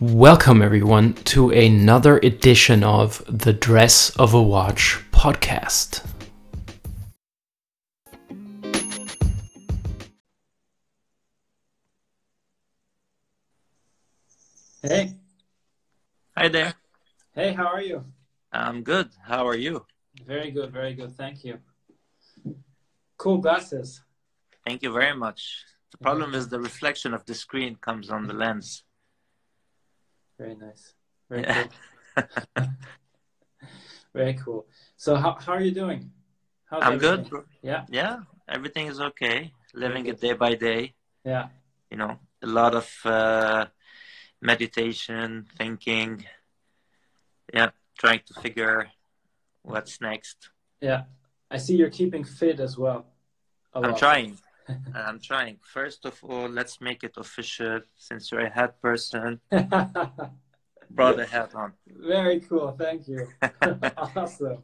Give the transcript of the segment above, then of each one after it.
Welcome, everyone, to another edition of the Dress of a Watch podcast. Hey, Hi there. hey, how are you? I'm good. How are you? Very good, very good. Thank you. Cool glasses. Thank you very much. The problem is the reflection of the screen comes on the lens. Very nice. Very Yeah. cool. Very cool. So, how, how are you doing? How's I'm good. bro. Yeah, Yeah, everything is okay. Living it day by day. yeah, You know, a lot of uh, meditation, thinking. Yeah, trying to figure what's next. yeah. I see you're keeping fit as well. I'm trying. I'm trying. First of all, let's make it official. Since you're a hat person, brought a hat on. Very cool. Thank you. awesome.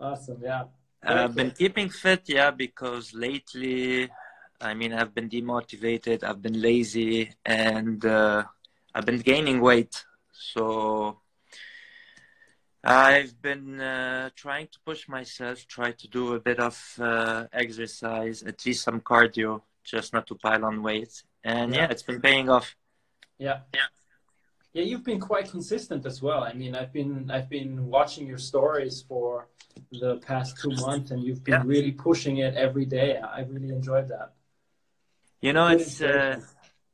Awesome. Yeah. Very I've been keeping fit, yeah, because lately, I mean, I've been demotivated, I've been lazy, and uh, I've been gaining weight. So I've been uh, trying to push myself, try to do a bit of uh, exercise, at least some cardio, just not to pile on weight. And Yeah. yeah, it's been paying off. Yeah. Yeah. Yeah, you've been quite consistent as well. I mean, I've been I've been watching your stories for the past two months, and you've been Yeah. really pushing it every day. I really enjoyed that. You know, it's uh,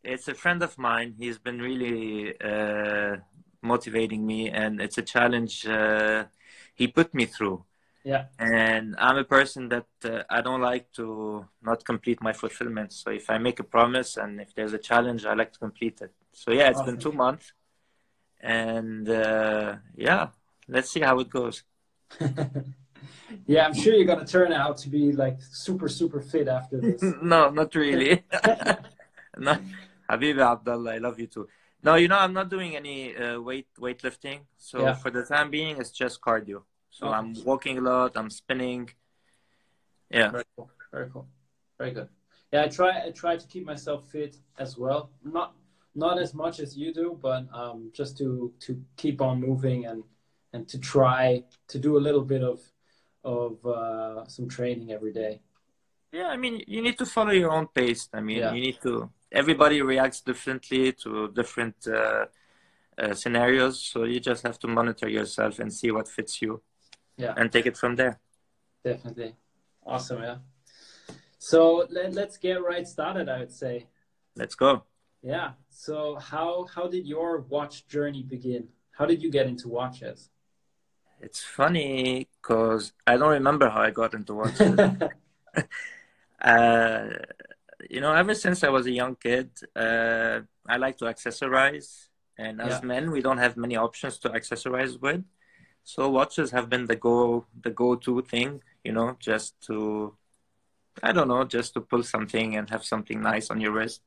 it's a friend of mine. He's been really uh, motivating me, and it's a challenge uh, he put me through. Yeah. And I'm a person that uh, I don't like to not complete my fulfillment. So if I make a promise and if there's a challenge, I like to complete it. So yeah, it's been two months, and uh, yeah, let's see how it goes. yeah, I'm sure you're gonna turn out to be like super super fit after this. no, not really. no, Habibi Abdullah, I love you too. No, you know, I'm not doing any uh, weight weightlifting. So Yeah. for the time being, it's just cardio. So Okay. I'm walking a lot. I'm spinning. Yeah, Very cool. Very cool. Very good. Yeah, I try I try to keep myself fit as well. Not not as much as you do, but um, just to to keep on moving and and to try to do a little bit of of uh, some training every day. yeah. I mean, you need to follow your own pace. I mean, Yeah. you need to. Everybody reacts differently to different uh, uh, scenarios. So you just have to monitor yourself and see what fits you, Yeah, and take it from there. definitely. Awesome, yeah. So let, let's get right started. I would say. Let's go. Yeah. So how how did your watch journey begin? How did you get into watches? It's funny because I don't remember how I got into watches. Uh, you know, ever since I was a young kid, uh, I like to accessorize. And as Yeah. men, we don't have many options to accessorize with. So watches have been the go the go-to thing, you know, just to I don't know, just to pull something and have something nice on your wrist.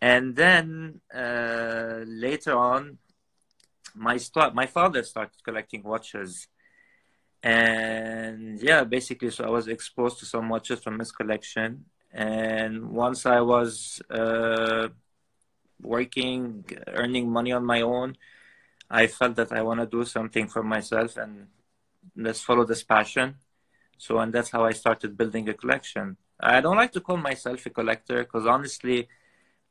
And then uh, later on, my start my father started collecting watches and yeah basically so i was exposed to some watches from his collection and once i was uh, working earning money on my own i felt that i want to do something for myself and let's follow this passion. So and that's how i started building a collection. I don't like to call myself a collector because honestly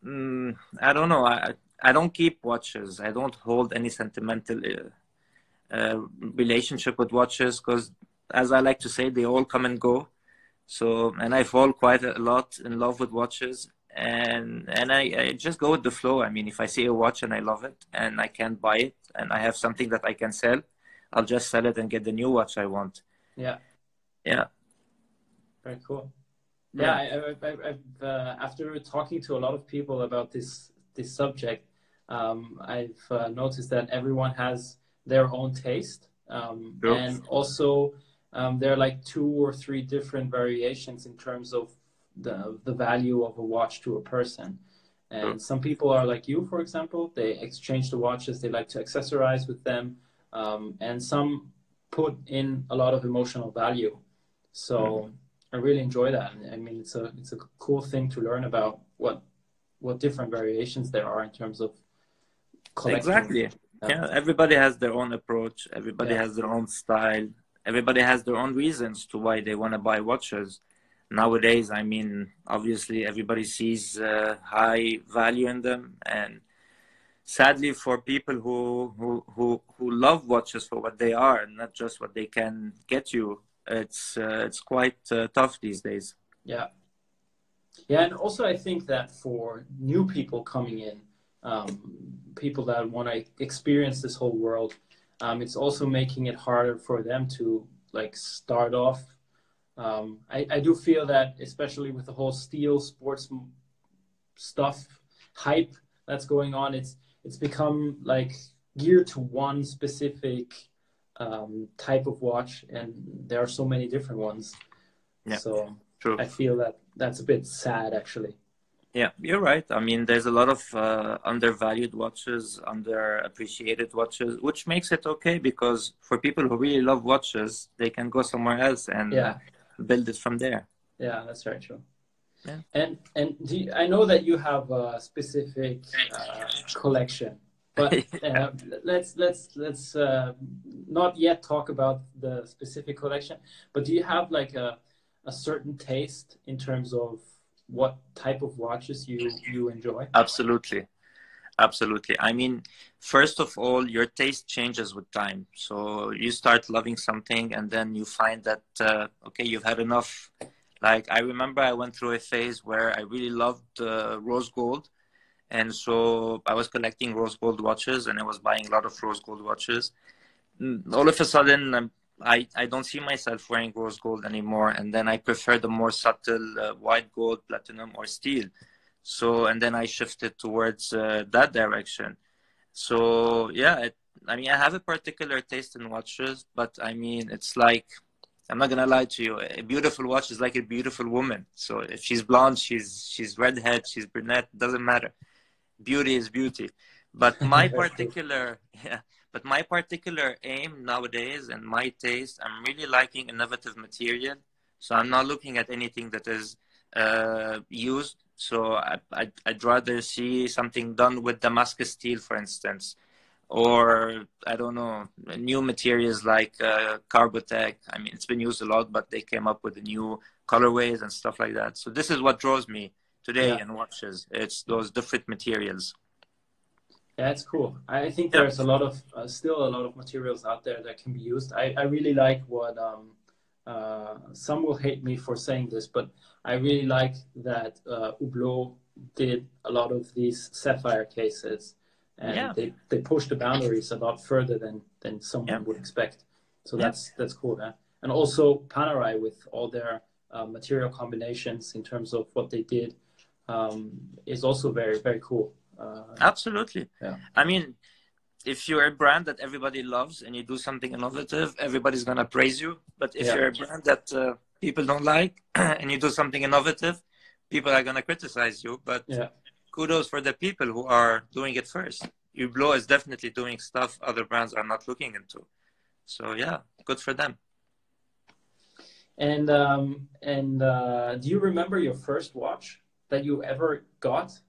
mm, i don't know. I, I don't keep watches. I don't hold any sentimental uh, uh, relationship with watches because, as I like to say, they all come and go. So, and I fall quite a lot in love with watches, and and I, I just go with the flow. I mean, if I see a watch and I love it, and I can't buy it, and I have something that I can sell, I'll just sell it and get the new watch I want. yeah. Yeah, Very cool. Yeah, I, I, I, I've uh, after talking to a lot of people about this this subject, um, I've uh, noticed that everyone has their own taste, um, and also um, there are like two or three different variations in terms of the the value of a watch to a person. And Sure. some people are like you, for example. They exchange the watches. They like to accessorize with them, um, and some put in a lot of emotional value. So I really enjoy that. I mean, it's a it's a cool thing to learn about what what different variations there are in terms of collecting. Exactly. Yeah, everybody has their own approach. Everybody Yeah. has their own style. Everybody has their own reasons to why they want to buy watches. Nowadays, I mean, obviously, everybody sees uh, high value in them, and sadly, for people who who who who love watches for what they are, and not just what they can get you, it's uh, it's quite uh, tough these days. Yeah. Yeah, and also I think that for new people coming in, um, people that want to experience this whole world, um, it's also making it harder for them to like start off. Um, I, I do feel that, especially with the whole steel sports stuff hype that's going on, it's it's become like geared to one specific um, type of watch, and there are so many different ones. Yeah. So True. I feel that that's a bit sad, actually. Yeah, you're right. I mean, there's a lot of uh, undervalued watches, underappreciated watches, which makes it okay because for people who really love watches, they can go somewhere else and Yeah. build it from there. Yeah, that's very true. Yeah. And and do you, I know that you have a specific uh, collection, but uh, let's let's let's uh, not yet talk about the specific collection. But do you have like a a certain taste in terms of what type of watches you you enjoy? Absolutely. Absolutely. I mean, first of all, your taste changes with time. So you start loving something and then you find that, uh, okay, you've had enough. Like, I remember I went through a phase where I really loved uh, rose gold. And so I was collecting rose gold watches and I was buying a lot of rose gold watches. Mm, All of a sudden, um, I, I don't see myself wearing rose gold anymore. And then I prefer the more subtle uh, white gold, platinum, or steel. So, and then I shifted towards uh, that direction. So, yeah, it, I mean, I have a particular taste in watches, but I mean, it's like, I'm not gonna lie to you. A beautiful watch is like a beautiful woman. So if she's blonde, she's she's redhead, she's brunette, doesn't matter. Beauty is beauty. But my particular, yeah, but my particular aim nowadays and my taste, I'm really liking innovative material. So I'm not looking at anything that is uh, used. So I, I, I'd rather see something done with Damascus steel, for instance, or I don't know, new materials like uh, Carbotech. I mean, it's been used a lot, but they came up with the new colorways and stuff like that. So this is what draws me today Yeah. in watches. It's those different materials. Yeah, it's cool. I think there's a lot of uh, still a lot of materials out there that can be used. I, I really like what um, uh, some will hate me for saying this, but I really like that uh, Hublot did a lot of these sapphire cases, and Yeah. they, they push the boundaries a lot further than than someone Yeah. would expect. So Yeah. that's that's cool. Yeah? And also Panerai with all their uh, material combinations in terms of what they did um, is also very very cool. Uh, Absolutely. Yeah. I mean, if you're a brand that everybody loves and you do something innovative, everybody's gonna praise you. But if Yeah. you're a brand that uh, people don't like and you do something innovative, people are gonna criticize you. But yeah. kudos for the people who are doing it first. Hublot is definitely doing stuff other brands are not looking into. So yeah, good for them. And um, and uh, do you remember your first watch that you ever got?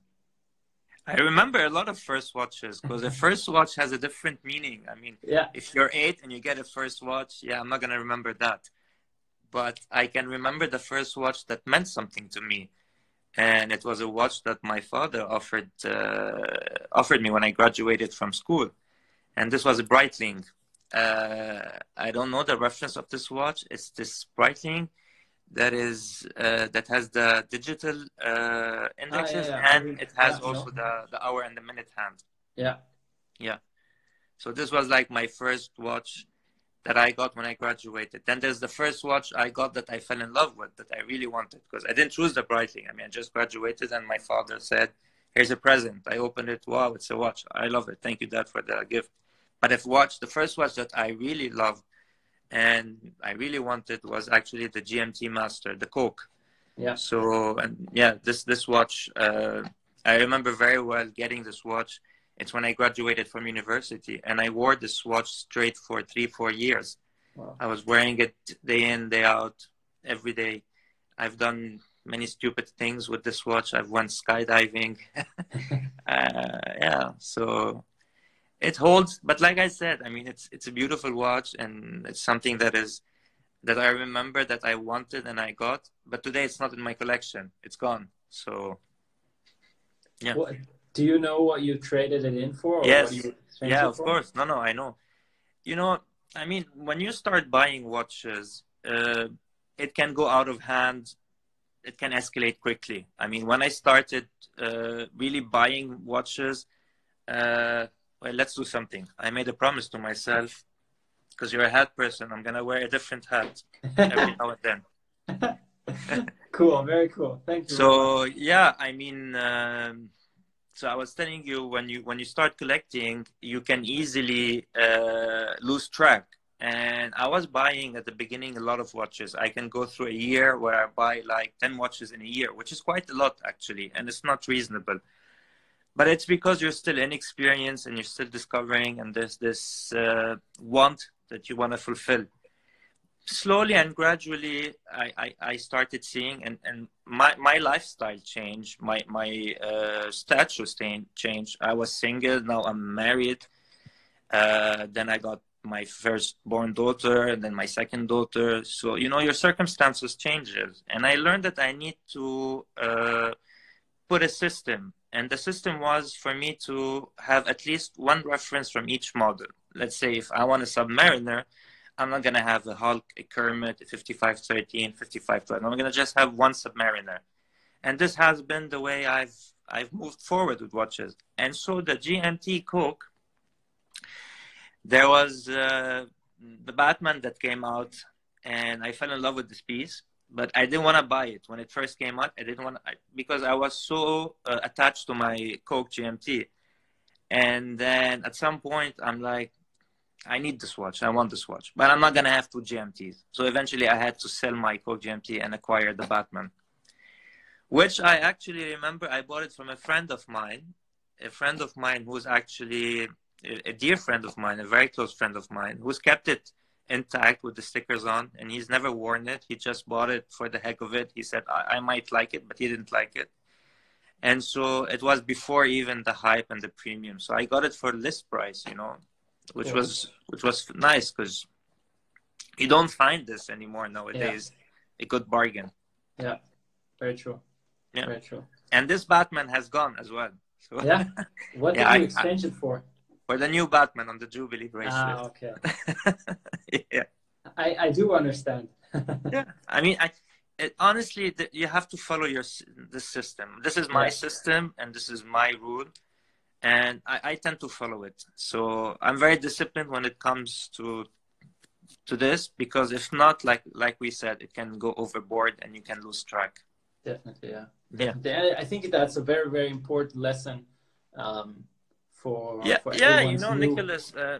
I remember a lot of first watches because a first watch has a different meaning. I mean, Yeah, if you're eight and you get a first watch, yeah, I'm not gonna remember that. But I can remember the first watch that meant something to me, and it was a watch that my father offered uh, offered me when I graduated from school, and this was a Breitling. Uh, I don't know the reference of this watch. It's this Breitling that is uh, that has the digital uh, indexes yeah. I and it has yeah, also no. the the hour and the minute hand. yeah, Yeah. So this was like my first watch that I got when I graduated. Then there's the first watch I got that I fell in love with that I really wanted because I didn't choose the Breitling. I mean, I just graduated and my father said, "Here's a present." I opened it. Wow, it's a watch. I love it. Thank you, Dad, for the gift. But if watch the first watch that I really loved and I really wanted was actually the GMT Master, the Coke. yeah, So and yeah, this this watch uh, I remember very well getting this watch. It's when I graduated from university, and I wore this watch straight for three four years. Wow. I was wearing it day in day out every day. I've done many stupid things with this watch. I've went skydiving. uh, yeah, so it holds but like i said i mean it's it's a beautiful watch and it's something that is that i remember that i wanted and i got but today it's not in my collection. It's gone. So yeah. What, do you know what you traded it in for yes. yeah of for? course. No no i know. You know i mean when you start buying watches uh, it can go out of hand. It can escalate quickly. I mean when i started uh, really buying watches uh, well, let's do something. I made a promise to myself because you're a hat person. I'm gonna wear a different hat every now and then. cool, very cool. Thank you. So yeah, I mean, um, so I was telling you when you when you start collecting, you can easily uh, lose track. And I was buying at the beginning a lot of watches. I can go through a year where I buy like ten watches in a year, which is quite a lot actually, and it's not reasonable but it's because you're still inexperienced and you're still discovering and there's this uh, want that you want to fulfill. Slowly and gradually I, I, I, started seeing and, and my, my lifestyle changed my, my uh, status changed. I was single now i'm married. Uh, then i got my first born daughter and then my second daughter. So you know your circumstances changes. And i learned that i need to uh, put a system and the system was for me to have at least one reference from each model. Let's say if I want a Submariner, I'm not going to have a Hulk, a Kermit, a 5513, 5512. I'm going to just have one Submariner. And this has been the way I've I've moved forward with watches. And so the GMT Coke, there was uh, the Batman that came out, and I fell in love with this piece but I didn't want to buy it when it first came out. I didn't want because I was so uh, attached to my Coke GMT. And then at some point, I'm like, I need this watch. I want this watch, but I'm not gonna have two GMTs. So eventually, I had to sell my Coke GMT and acquire the Batman, which I actually remember. I bought it from a friend of mine, a friend of mine who's actually a dear friend of mine, a very close friend of mine, who's kept it intact with the stickers on, and he's never worn it. He just bought it for the heck of it. He said, I, I might like it, but he didn't like it. And so it was before even the hype and the premium. So I got it for list price, you know, which yeah. was which was nice because you don't find this anymore nowadays. Yeah. A good bargain. Yeah, very true. Yeah, very true. And this Batman has gone as well. So yeah, what yeah, did you exchange it for? For the new Batman on the Jubilee bracelet. Ah, okay. yeah. I, I do understand. yeah, I mean, I it, honestly, the, you have to follow your the system. This is my system, and this is my rule, and I, I tend to follow it. So I'm very disciplined when it comes to to this because if not, like like we said, it can go overboard and you can lose track. Definitely, yeah. Yeah. I think that's a very very important lesson. Um, for yeah for yeah you know new... Nikolaus uh,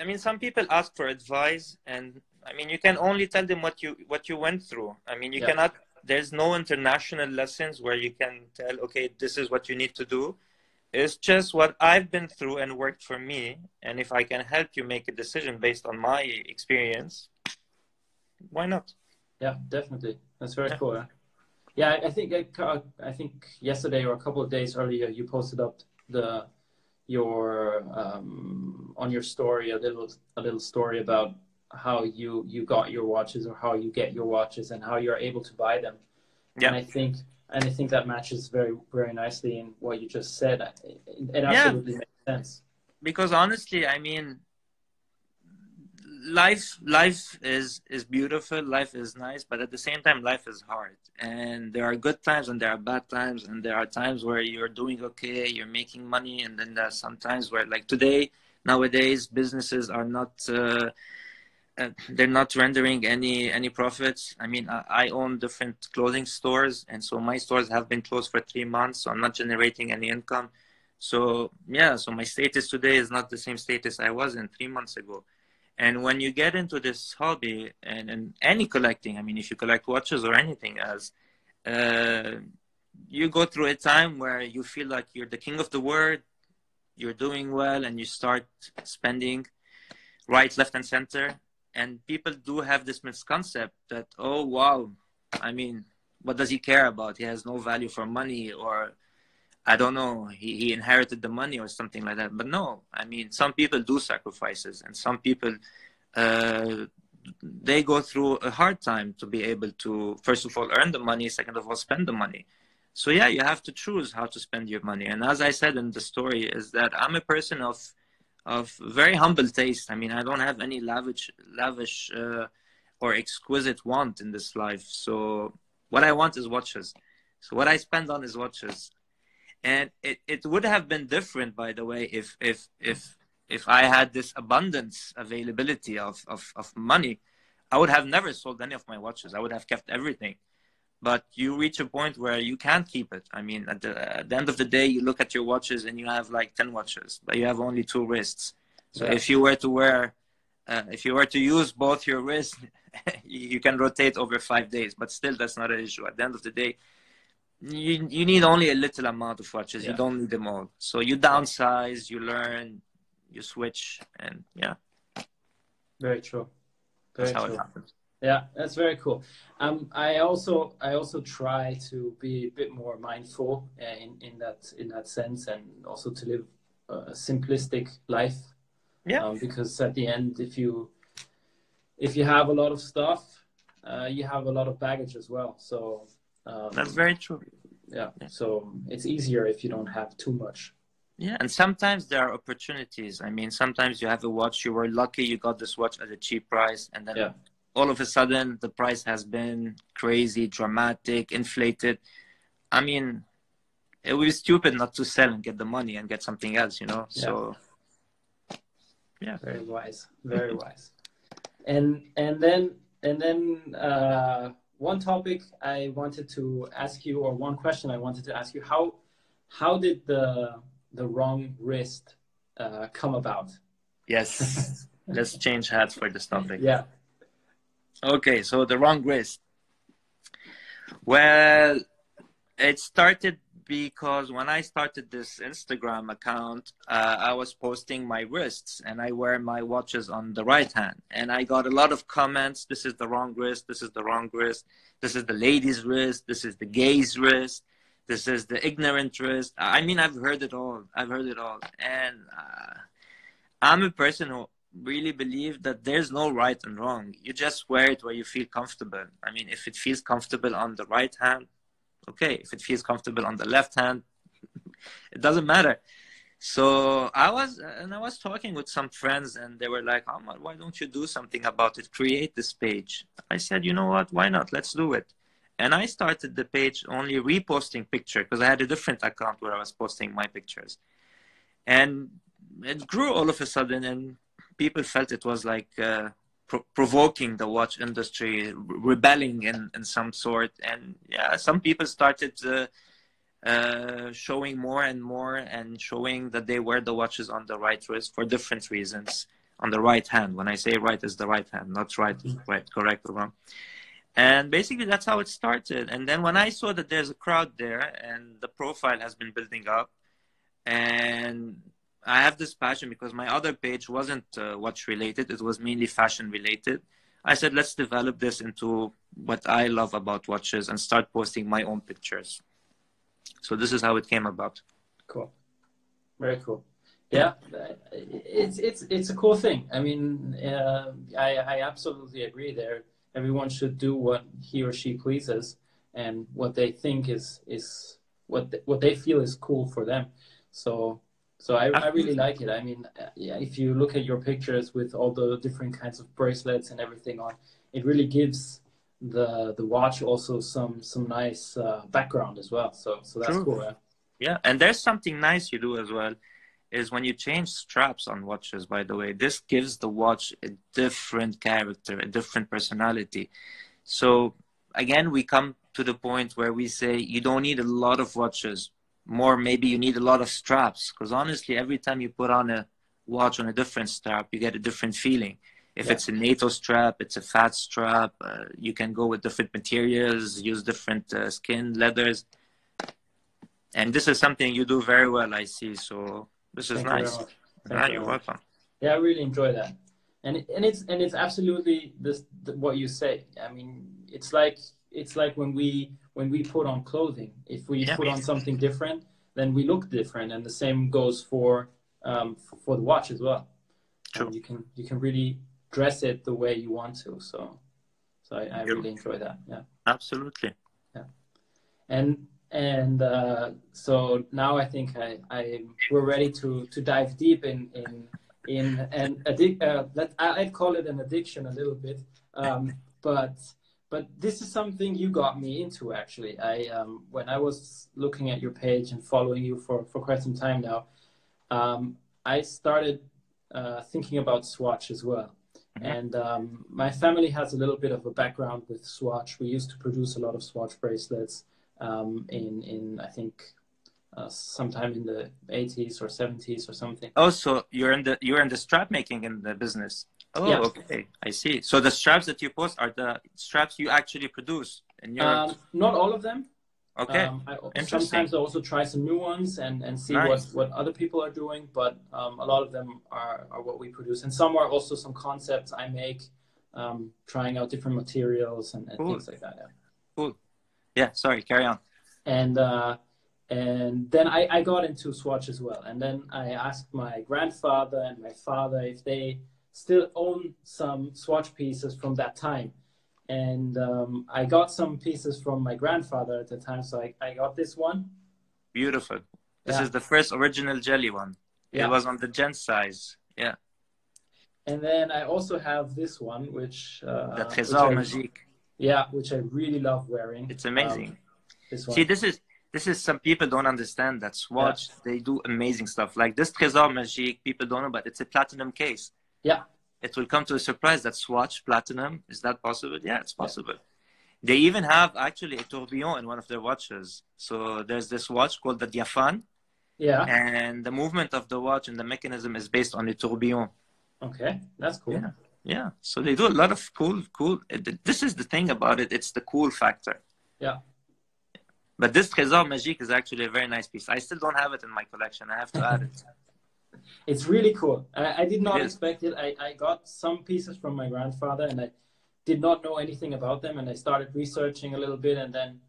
i mean some people ask for advice and i mean you can only tell them what you what you went through. I mean you yeah. cannot there's no international lessons where you can tell okay this is what you need to do. It's just what i've been through and worked for me. And if i can help you make a decision based on my experience why not? Yeah definitely. That's very yeah. cool yeah i think I, I think yesterday or a couple of days earlier you posted up the your um, on your story a little a little story about how you you got your watches or how you get your watches and how you're able to buy them. Yeah. And I think and I think that matches very very nicely in what you just said. It, it absolutely yeah. makes sense. Because honestly, I mean, life life is is beautiful life is nice but at the same time life is hard. And there are good times and there are bad times and there are times where you're doing okay you're making money and then there's some times where like today nowadays businesses are not uh, uh, they're not rendering any any profits. I mean I, I own different clothing stores and so my stores have been closed for three months so i'm not generating any income. So yeah so my status today is not the same status i was in three months ago and when you get into this hobby and, and any collecting, I mean, if you collect watches or anything else, uh, you go through a time where you feel like you're the king of the world, you're doing well, and you start spending right, left, and center. And people do have this misconcept that, oh, wow, I mean, what does he care about? He has no value for money, or I don't know, he, he inherited the money or something like that. But no, I mean, some people do sacrifices, and some people uh, they go through a hard time to be able to, first of all, earn the money, second of all, spend the money. So yeah, you have to choose how to spend your money. And as I said in the story, is that I'm a person of of very humble taste. I mean, I don't have any lavish lavish uh, or exquisite want in this life. So what I want is watches. So what I spend on is watches. And it, it would have been different, by the way, if if if if I had this abundance availability of, of, of money, I would have never sold any of my watches. I would have kept everything. But you reach a point where you can't keep it. I mean, at the, at the end of the day, you look at your watches and you have like 10 watches, but you have only two wrists. So yeah. if you were to wear, uh, if you were to use both your wrists, you can rotate over five days, but still that's not an issue. At the end of the day, you, you need only a little amount of watches. Yeah. You don't need them all. So you downsize, you learn, you switch, and yeah. Very true. Very that's true. Yeah, that's very cool. Um, I also I also try to be a bit more mindful uh, in in that in that sense, and also to live a simplistic life. Yeah. Um, because at the end, if you if you have a lot of stuff, uh, you have a lot of baggage as well. So um, that's very true. Yeah. yeah. So it's easier if you don't have too much. Yeah, and sometimes there are opportunities. I mean, sometimes you have a watch, you were lucky you got this watch at a cheap price, and then yeah. all of a sudden the price has been crazy, dramatic, inflated. I mean, it would be stupid not to sell and get the money and get something else, you know? Yeah. So, yeah. Very wise, very wise. And, and then, and then, uh, one topic I wanted to ask you, or one question I wanted to ask you, how, how did the the wrong wrist uh, come about? Yes. Let's change hats for this topic. Yeah. Okay, so the wrong wrist. Well, it started because when I started this Instagram account, uh, I was posting my wrists and I wear my watches on the right hand. And I got a lot of comments this is the wrong wrist, this is the wrong wrist, this is the lady's wrist, this is the gay's wrist. This is the ignorant wrist. I mean, I've heard it all. I've heard it all. And uh, I'm a person who really believe that there's no right and wrong. You just wear it where you feel comfortable. I mean, if it feels comfortable on the right hand, okay. If it feels comfortable on the left hand, it doesn't matter. So I was, and I was talking with some friends, and they were like, "Ahmad, why don't you do something about it? Create this page." I said, "You know what? Why not? Let's do it." And I started the page only reposting picture because I had a different account where I was posting my pictures. And it grew all of a sudden, and people felt it was like uh, pro- provoking the watch industry, rebelling in, in some sort. And yeah, some people started uh, uh, showing more and more and showing that they wear the watches on the right wrist for different reasons on the right hand. When I say right, is the right hand, not right, right, correct or wrong and basically that's how it started and then when i saw that there's a crowd there and the profile has been building up and i have this passion because my other page wasn't uh, watch related. It was mainly fashion related. I said let's develop this into what i love about watches and start posting my own pictures. So this is how it came about. Cool. Very cool. Yeah it's it's it's a cool thing. I mean uh, i i absolutely agree there. Everyone should do what he or she pleases and what they think is is what what they feel is cool for them. So so I, I really like it. I mean, yeah, if you look at your pictures with all the different kinds of bracelets and everything on, it really gives the the watch also some some nice uh, background as well. So so that's True. cool. Yeah? yeah, and there's something nice you do as well is when you change straps on watches, by the way, this gives the watch a different character, a different personality. So again, we come to the point where we say you don't need a lot of watches. More, maybe you need a lot of straps. Because honestly, every time you put on a watch on a different strap, you get a different feeling. If yeah. it's a NATO strap, it's a fat strap. Uh, you can go with different materials, use different uh, skin, leathers. And this is something you do very well, I see. So this is Thank nice. You ah, you're welcome. Yeah, I really enjoy that, and and it's and it's absolutely this what you say. I mean, it's like it's like when we when we put on clothing. If we yeah. put on something different, then we look different, and the same goes for um, for the watch as well. True. you can you can really dress it the way you want to. So so I, I really enjoy that. Yeah. Absolutely. Yeah. And and uh, so now I think I, I we're ready to to dive deep in in in an addic- uh, that I, I'd call it an addiction a little bit, um, but but this is something you got me into actually. I um, when I was looking at your page and following you for for quite some time now, um, I started uh, thinking about Swatch as well. Mhm. And um, my family has a little bit of a background with Swatch. We used to produce a lot of Swatch bracelets um, in in I think uh, sometime in the 80s or 70s or something. Oh, so you're in the you're in the strap making in the business. Oh, Yeah. okay, I see. So the straps that you post are the straps you actually produce, and you're Um, not all of them. okay. Um, I, Interesting. sometimes I also try some new ones and, and see Nice. what, what other people are doing, but um, a lot of them are, are what we produce. And some are also some concepts I make, um, trying out different materials and, and Cool. things like that. Yeah. yeah, sorry, carry on. and uh, and then I, I got into Swatch as well. And then I asked my grandfather and my father if they still own some Swatch pieces from that time. And um, I got some pieces from my grandfather at the time, so I, I got this one. Beautiful. This Yeah. is the first original jelly one. Yeah. It was on the gent size. Yeah, And then I also have this one, which uh, the Trésor Magique. Yeah, which I really love wearing. It's amazing. Um, this one. See, this is this is some people don't understand that Swatch. They do amazing stuff. Like this Trésor Magique, people don't know, but it's a platinum case. Yeah. It will come to a surprise that Swatch platinum is that possible? Yeah, it's possible. They even have actually a tourbillon in one of their watches. So there's this watch called the Diaphane, yeah. and the movement of the watch and the mechanism is based on a tourbillon. Okay, that's cool. Yeah. Yeah, so they do a lot of cool, cool. This is the thing about it. It's the cool factor. Yeah. But this Trésor Magique is actually a very nice piece. I still don't have it in my collection. I have to add it. It's really cool. I, I did not expect it. I, I got some pieces from my grandfather and I did not know anything about them. And I started researching a little bit and then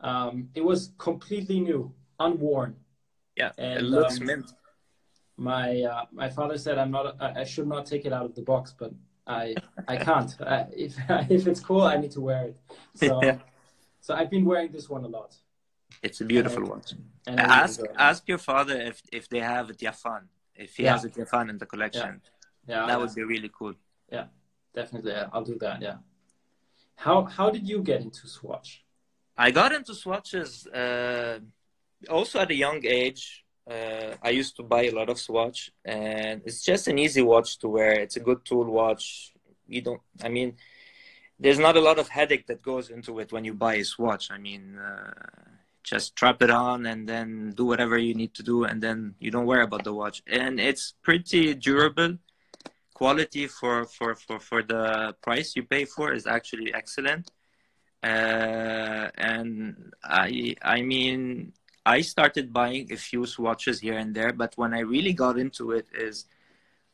um, it was completely new, unworn. Yeah, And, it looks um, mint. My uh, my father said I'm not. I, I should not take it out of the box, but I I can't. I, if if it's cool, I need to wear it. So Yeah. so I've been wearing this one a lot. It's a beautiful and- watch. And Ask ask your father if if they have a Diaphane. If he Yeah. has a Diaphane in the collection, yeah, that would be really cool. Yeah, definitely. I'll do that. Yeah. How how did you get into Swatch? I got into swatches uh, also at a young age. Uh, I used to buy a lot of Swatch, and it's just an easy watch to wear. It's a good tool watch. You don't. I mean, there's not a lot of headache that goes into it when you buy a Swatch. I mean, uh, just strap it on and then do whatever you need to do, and then you don't worry about the watch. And it's pretty durable. Quality for for for for the price you pay for is actually excellent uh, and I I mean I started buying a few swatches here and there, but when I really got into it is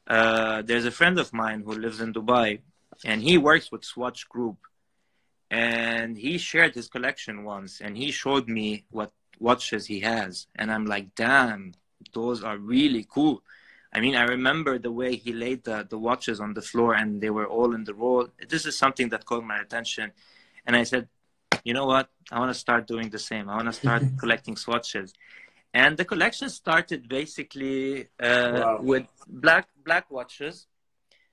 uh, there's a friend of mine who lives in Dubai, and he works with Swatch Group, and he shared his collection once, and he showed me what watches he has, and I'm like, damn, those are really cool. I mean, I remember the way he laid the, the watches on the floor, and they were all in the roll. This is something that caught my attention and I said, you know what? I want to start doing the same. I want to start collecting swatches. And the collection started basically uh, Wow. with black black watches.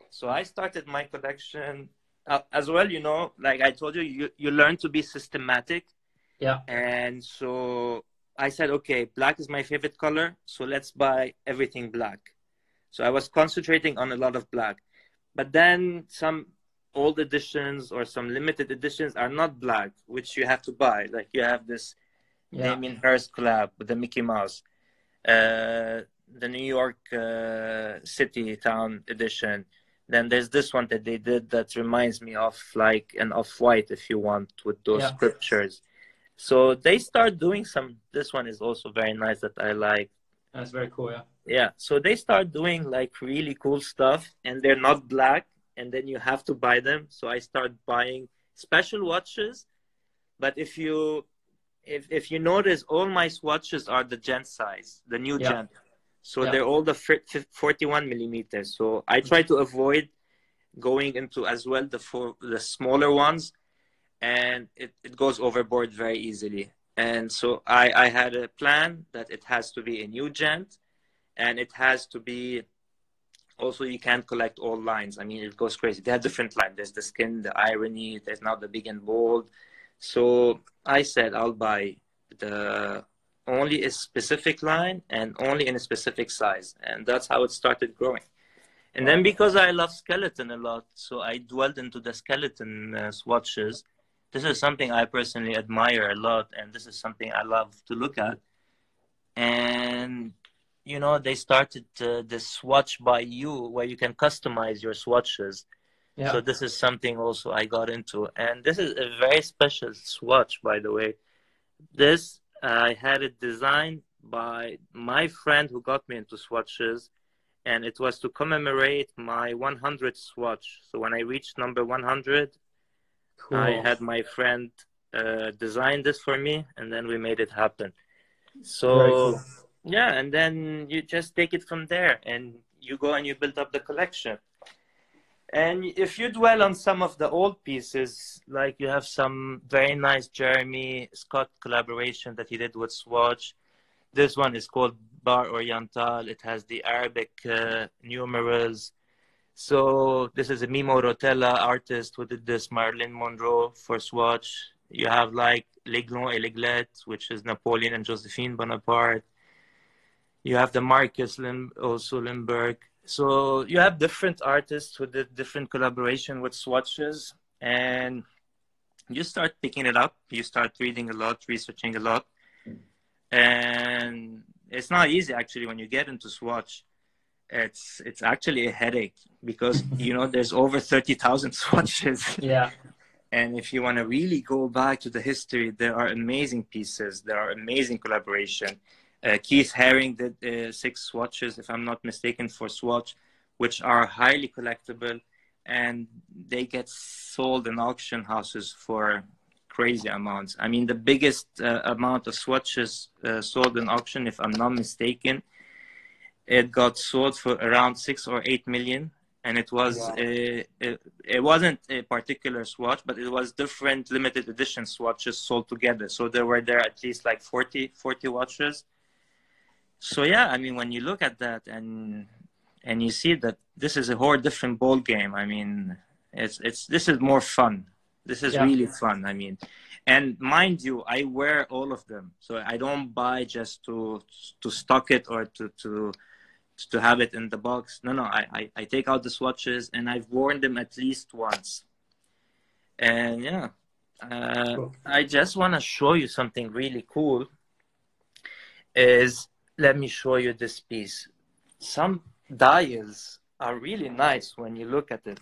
So I started my collection uh, as well. You know, like I told you, you you learn to be systematic. Yeah. And so I said, okay, black is my favorite color, so let's buy everything black. So I was concentrating on a lot of black, but then some old editions or some limited editions are not black, which you have to buy. Like you have this Yeah. Damien Hirst collab with the Mickey Mouse, uh, the New York uh, City Town edition. Then there's this one that they did that reminds me of like an off white, if you want, with those Yeah. scriptures. So they start doing some. This one is also very nice that I like. That's very cool. Yeah. Yeah, so they start doing like really cool stuff, and they're not black, and then you have to buy them. So I start buying special watches, but if you if if you notice, all my swatches are the gent size, the new Yeah. gent. So Yeah. they're all the 41 millimeters. So I try to avoid going into as well the four, the smaller ones, and it, it goes overboard very easily. And so I, I had a plan that it has to be a new gent, and it has to be also you can't collect all lines. I mean, it goes crazy. They have different lines. There's the skin, the irony. There's now the big and bold. So I said I'll buy the only a specific line and only in a specific size, and that's how it started growing. And then because I love skeleton a lot, so I dwelled into the skeleton uh, swatches. This is something I personally admire a lot, and this is something I love to look at. And you know, they started uh, the swatch by you, where you can customize your swatches. Yeah. So this is something also I got into, and this is a very special swatch, by the way. This I had it designed by my friend who got me into swatches, and it was to commemorate my 100th swatch. So when I reached number 100, cool. I had my friend uh, design this for me, and then we made it happen. So cool. yeah, and then you just take it from there, and you go and you build up the collection. And if you dwell on some of the old pieces, like you have some very nice Jeremy Scott collaboration that he did with Swatch. This one is called Bar Oriental. It has the Arabic uh, numerals. So this is a Mimmo Rotella artist who did this Marilyn Monroe for Swatch. You have like L'Aiglon et l'Aiglette, which is Napoleon and Josephine Bonaparte. You have the Marcus Lim- also Limburg. So you have different artists who did different collaboration with swatches, and you start picking it up. You start reading a lot, researching a lot, and it's not easy actually when you get into swatch. It's it's actually a headache because you know there's over thirty thousand swatches. Yeah. And if you want to really go back to the history, there are amazing pieces. There are amazing collaboration. Uh, Keith Haring did uh, six swatches, if I'm not mistaken, for Swatch, which are highly collectible, and they get sold in auction houses for crazy amounts. I mean, the biggest uh, amount of swatches uh, sold in auction, if I'm not mistaken, it got sold for around six or eight million and it was Wow. a, it, it wasn't a particular swatch but it was different limited edition swatches sold together so there were there at least like 40 40 watches so yeah i mean when you look at that and and you see that this is a whole different ball game i mean it's it's this is more fun this is Yeah. really fun i mean and mind you i wear all of them so i don't buy just to to stock it or to to to have it in the box. No, no, I, I, I take out the swatches and I've worn them at least once. And yeah, uh, Cool. I just want to show you something really cool. Is let me show you this piece. Some dials are really nice when you look at it.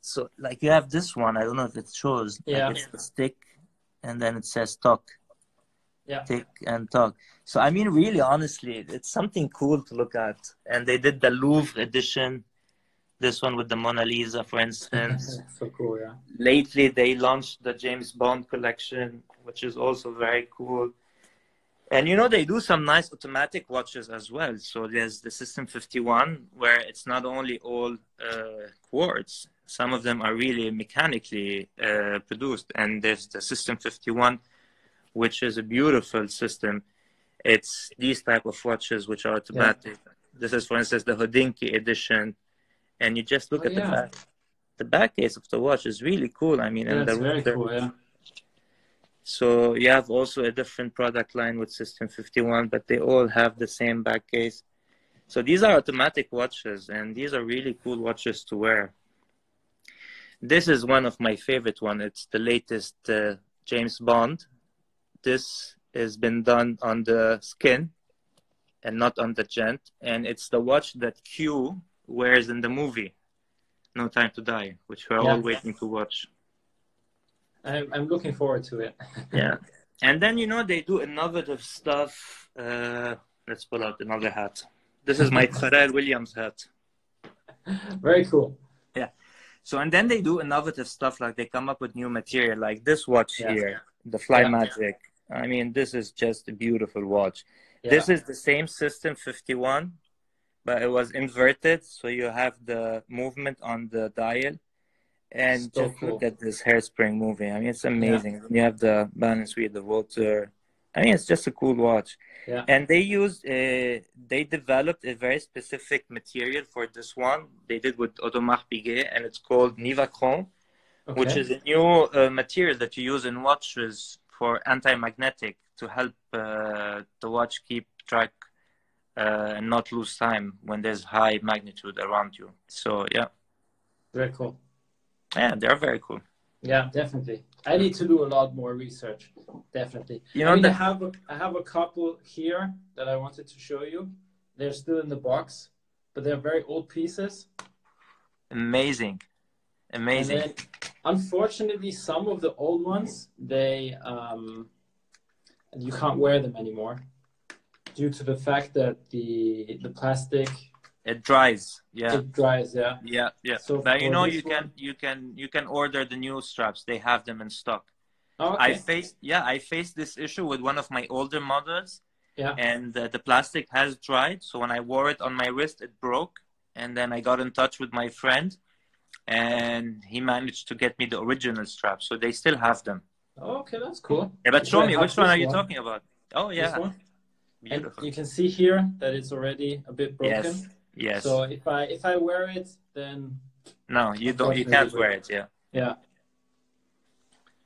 So, like you have this one. I don't know if it shows. Like, Yeah. it's the stick, and then it says talk Yeah. tick and talk. So I mean, really, honestly, it's something cool to look at. And they did the Louvre edition, this one with the Mona Lisa, for instance. so cool. Yeah. Lately, they launched the James Bond collection, which is also very cool. And you know, they do some nice automatic watches as well. So there's the System 51, where it's not only all uh, quartz, some of them are really mechanically uh, produced. And there's the System 51, which is a beautiful system. It's these type of watches which are automatic. This is, for instance, the Hodinkee edition. And you just look Oh, at the back. The back case of the watch is really cool. I mean, Yeah, and it's the very cool. Yeah. So you have also a different product line with System 51, but they all have the same back case. So these are automatic watches, and these are really cool watches to wear. This is one of my favorite one. It's the latest uh, James Bond. This has been done on the skin and not on the gent, and it's the watch that Q wears in the movie No Time to Die, which we're Yeah. all waiting to watch. I'm, I'm looking forward to it. yeah and then you know they do innovative stuff uh let's pull out another hat this is my Pharrell Williams hat very cool. Yeah. So and then they do innovative stuff like they come up with new material like this watch here the Fly Yeah. Magic I mean, this is just a beautiful watch. Yeah. This is the same system 51, but it was inverted, so you have the movement on the dial. And So just cool. look at this hairspring moving. I mean, it's amazing. You have the balance wheel, the water. I mean, it's just a cool watch. Yeah. And they used, uh, they developed a very specific material for this one. They did with Audemars Piguet, and it's called Nivachron, Okay. which is a new uh, material that you use in watches for anti-magnetic to help uh, the watch keep track uh, and not lose time when there's high magnitude around you. So yeah, very cool. Yeah, they're very cool. Yeah, definitely. I need to do a lot more research. Definitely. You I know, mean, I have a, I have a couple here that I wanted to show you. They're still in the box, but they're very old pieces. amazing, amazing. Then, unfortunately, some of the old ones they um, you can't wear them anymore due to the fact that the the plastic It dries. Yeah. it dries. Yeah. Yeah, yeah. So but you know, you can you can you can order the new straps. They have them in stock. Oh, I faced yeah, I faced this issue with one of my older models, Yeah. and uh, the plastic has dried. So when I wore it on my wrist, it broke, and then I got in touch with my friend, and he managed to get me the original straps. So they still have them. Okay, that's cool. Yeah, but show me which one are you one. talking about? Oh yeah, one. You can see here that it's already a bit broken. Yes, yes. So if I if I wear it, then no, you don't. You can't wear it. Yeah. yeah.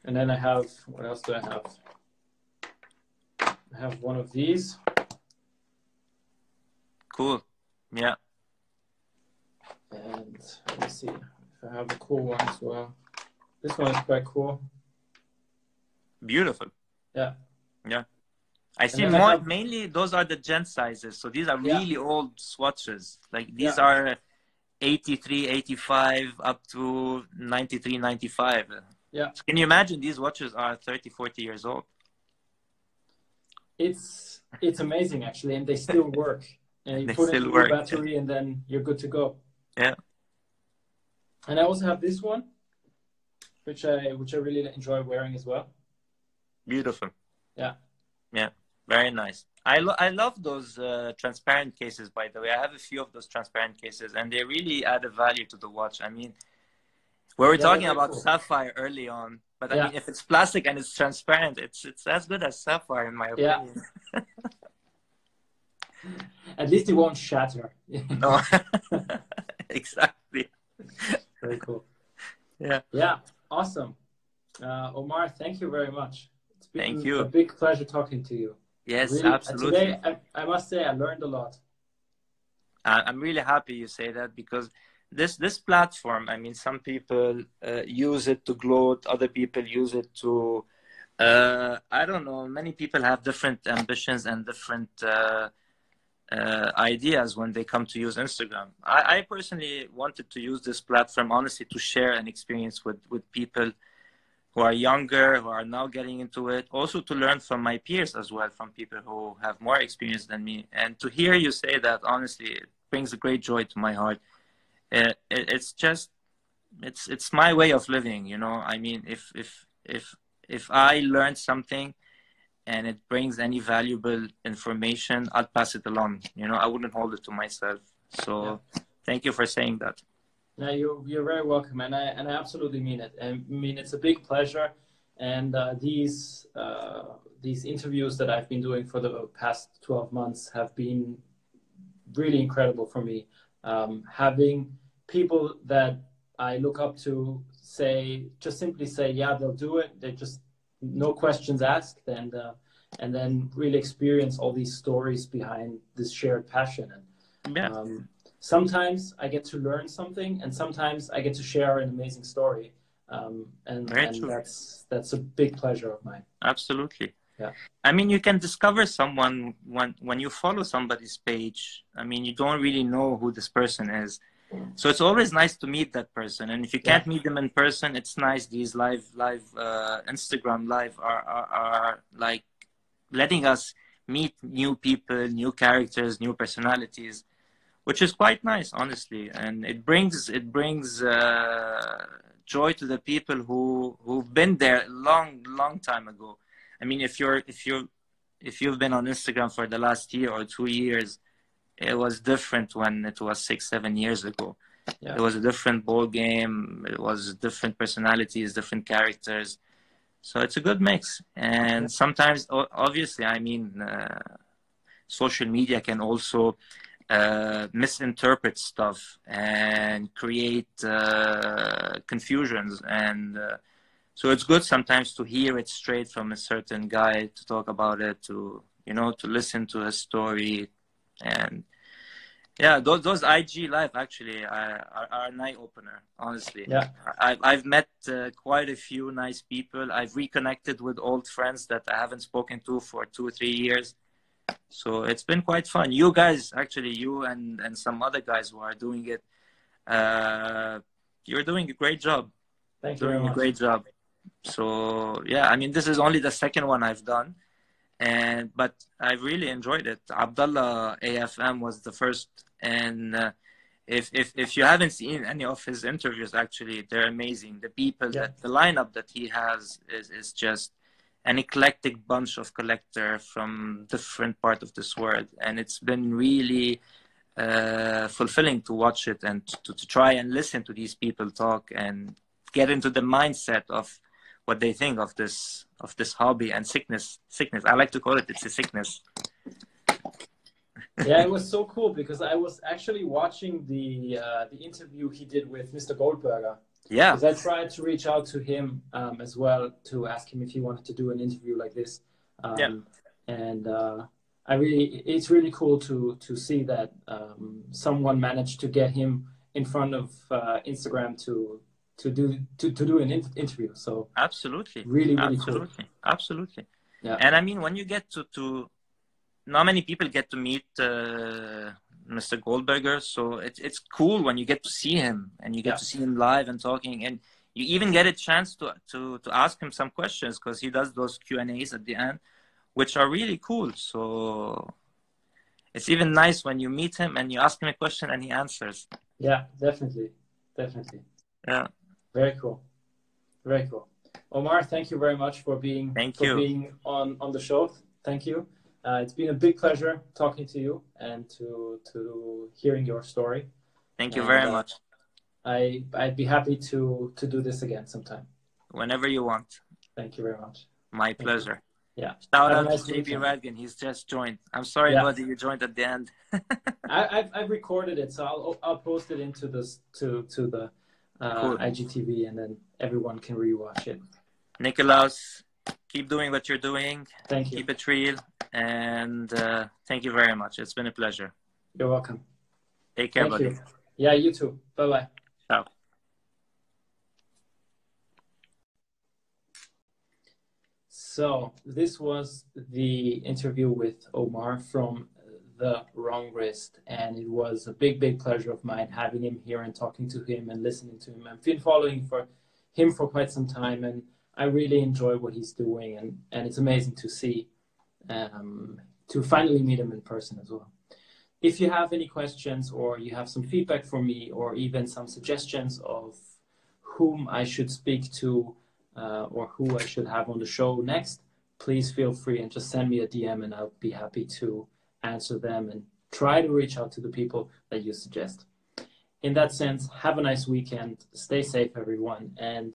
And then I have what else do I have? I have one of these. Cool. Yeah. And let me see if I have a cool one as well. This one is quite cool. Beautiful. Yeah. Yeah. I see more have- mainly those are the gent sizes. So these are Yeah. really old swatches. Like these Yeah. are 83, 85 up to 93, 95. Yeah. So can you imagine these watches are 30, 40 years old? It's it's amazing actually, and they still work. And you They put in still a work, battery, and then you're good to go. Yeah. And I also have this one, which I which I really enjoy wearing as well. Beautiful. Yeah. Yeah. Very nice. I, lo- I love those uh, transparent cases, by the way. I have a few of those transparent cases, and they really add a value to the watch. I mean, we were Yeah, talking about cool. sapphire early on, but I mean, if it's plastic and it's transparent, it's it's as good as sapphire, in my opinion. Yeah. At least it won't shatter. No, exactly. Very cool. Yeah. Yeah. Awesome. Uh, Omar, thank you very much. It's been Thank you. a big pleasure talking to you. Yes, Really, absolutely. Today, I, I must say, I learned a lot. I'm really happy you say that because this this platform, I mean, some people uh, use it to gloat, other people use it to, uh, I don't know. Many people have different ambitions and different uh, uh, ideas when they come to use Instagram. I, I personally wanted to use this platform honestly to share an experience with with people who are younger, who are now getting into it. Also to learn from my peers as well, from people who have more experience than me. And to hear you say that, honestly, it brings a great joy to my heart. Uh, it, it's just, it's it's my way of living. You know, I mean, if if if if I learn something and it brings any valuable information, I'll pass it along. You know, I wouldn't hold it to myself. So, thank you for saying that. No, you're you're very welcome, and I and I absolutely mean it. I mean it's a big pleasure, and uh, these uh, these interviews that I've been doing for the past twelve months have been really incredible for me. Um, having people that I look up to say just simply say yeah they'll do it. They just no questions asked, and uh, and then really experience all these stories behind this shared passion and Yeah, um, sometimes I get to learn something, and sometimes I get to share an amazing story, um, and, and that's that's a big pleasure of mine. absolutely. Yeah. I mean, you can discover someone when when you follow somebody's page. I mean, you don't really know who this person is. So it's always nice to meet that person, and if you can't meet them in person, it's nice. These live, live uh, Instagram live are, are are like letting us meet new people, new characters, new personalities, which is quite nice, honestly. And it brings it brings uh, joy to the people who who've been there a long, long time ago. I mean, if you're if you if you've been on Instagram for the last year or two years, it was different when it was six seven years ago. Yeah. It was a different ball game. It was different personalities, different characters. So it's a good mix. And sometimes, obviously, I mean, uh, social media can also uh, misinterpret stuff and create uh, confusions. And uh, so it's good sometimes to hear it straight from a certain guy to talk about it, to you know, to listen to a story, and yeah, those those IG live actually are, are, are an eye opener. Honestly, yeah, I've I've met uh, quite a few nice people. I've reconnected with old friends that I haven't spoken to for two or three years. So it's been quite fun. You guys, actually, you and and some other guys who are doing it, uh, you're doing a great job. Thank you. Doing a great job. So yeah, I mean, this is only the second one I've done and but I really enjoyed it. Abdullah AFM was the first and uh, if if if you haven't seen any of his interviews, actually, they're amazing. The people yeah. that the lineup that he has is is just an eclectic bunch of collector from different part of this world, and it's been really uh, fulfilling to watch it and to, to try and listen to these people talk and get into the mindset of what they think of this of this hobby and sickness sickness i like to call it it's a sickness yeah, it was so cool because I was actually watching the uh, the interview he did with Mr. Goldberger. Yeah. Because I tried to reach out to him um, as well to ask him if he wanted to do an interview like this. Um, yeah. And uh, I really, it's really cool to to see that um, someone managed to get him in front of uh, Instagram to to do to, to do an in- interview. So absolutely, really, really absolutely, cool. absolutely. Yeah. And I mean, when you get to to not many people get to meet uh, Mr. Goldberger, so it's it's cool when you get to see him and you get yeah. to see him live and talking, and you even get a chance to to to ask him some questions because he does those Q and A's at the end, which are really cool. So it's even nice when you meet him and you ask him a question and he answers. Yeah, definitely, definitely. Yeah. Very cool. Very cool. Omar, thank you very much for being thank for you. being on on the show. Thank you. Uh, it's been a big pleasure talking to you and to to hearing your story. Thank you and, very uh, much. I I'd be happy to to do this again sometime. Whenever you want. Thank you very much. My Thank pleasure. You. Yeah. Shout out nice to JB Radgan. He's just joined. I'm sorry, yeah. buddy, you joined at the end. I, have I've recorded it, so I'll I'll post it into this to to the uh, cool. IGTV, and then everyone can rewatch it. Nikolaus, keep doing what you're doing. Thank you. Keep it real. And uh, thank you very much. It's been a pleasure. You're welcome. Take care, thank buddy. You. Yeah, you too. Bye bye. Ciao. So this was the interview with Omar from the wrong wrist and it was a big big pleasure of mine having him here and talking to him and listening to him i've been following for him for quite some time and I really enjoy what he's doing, and, and it's amazing to see, um, to finally meet him in person as well. If you have any questions or you have some feedback for me or even some suggestions of whom I should speak to uh, or who I should have on the show next, please feel free and just send me a DM and I'll be happy to answer them and try to reach out to the people that you suggest. In that sense, have a nice weekend. Stay safe, everyone, and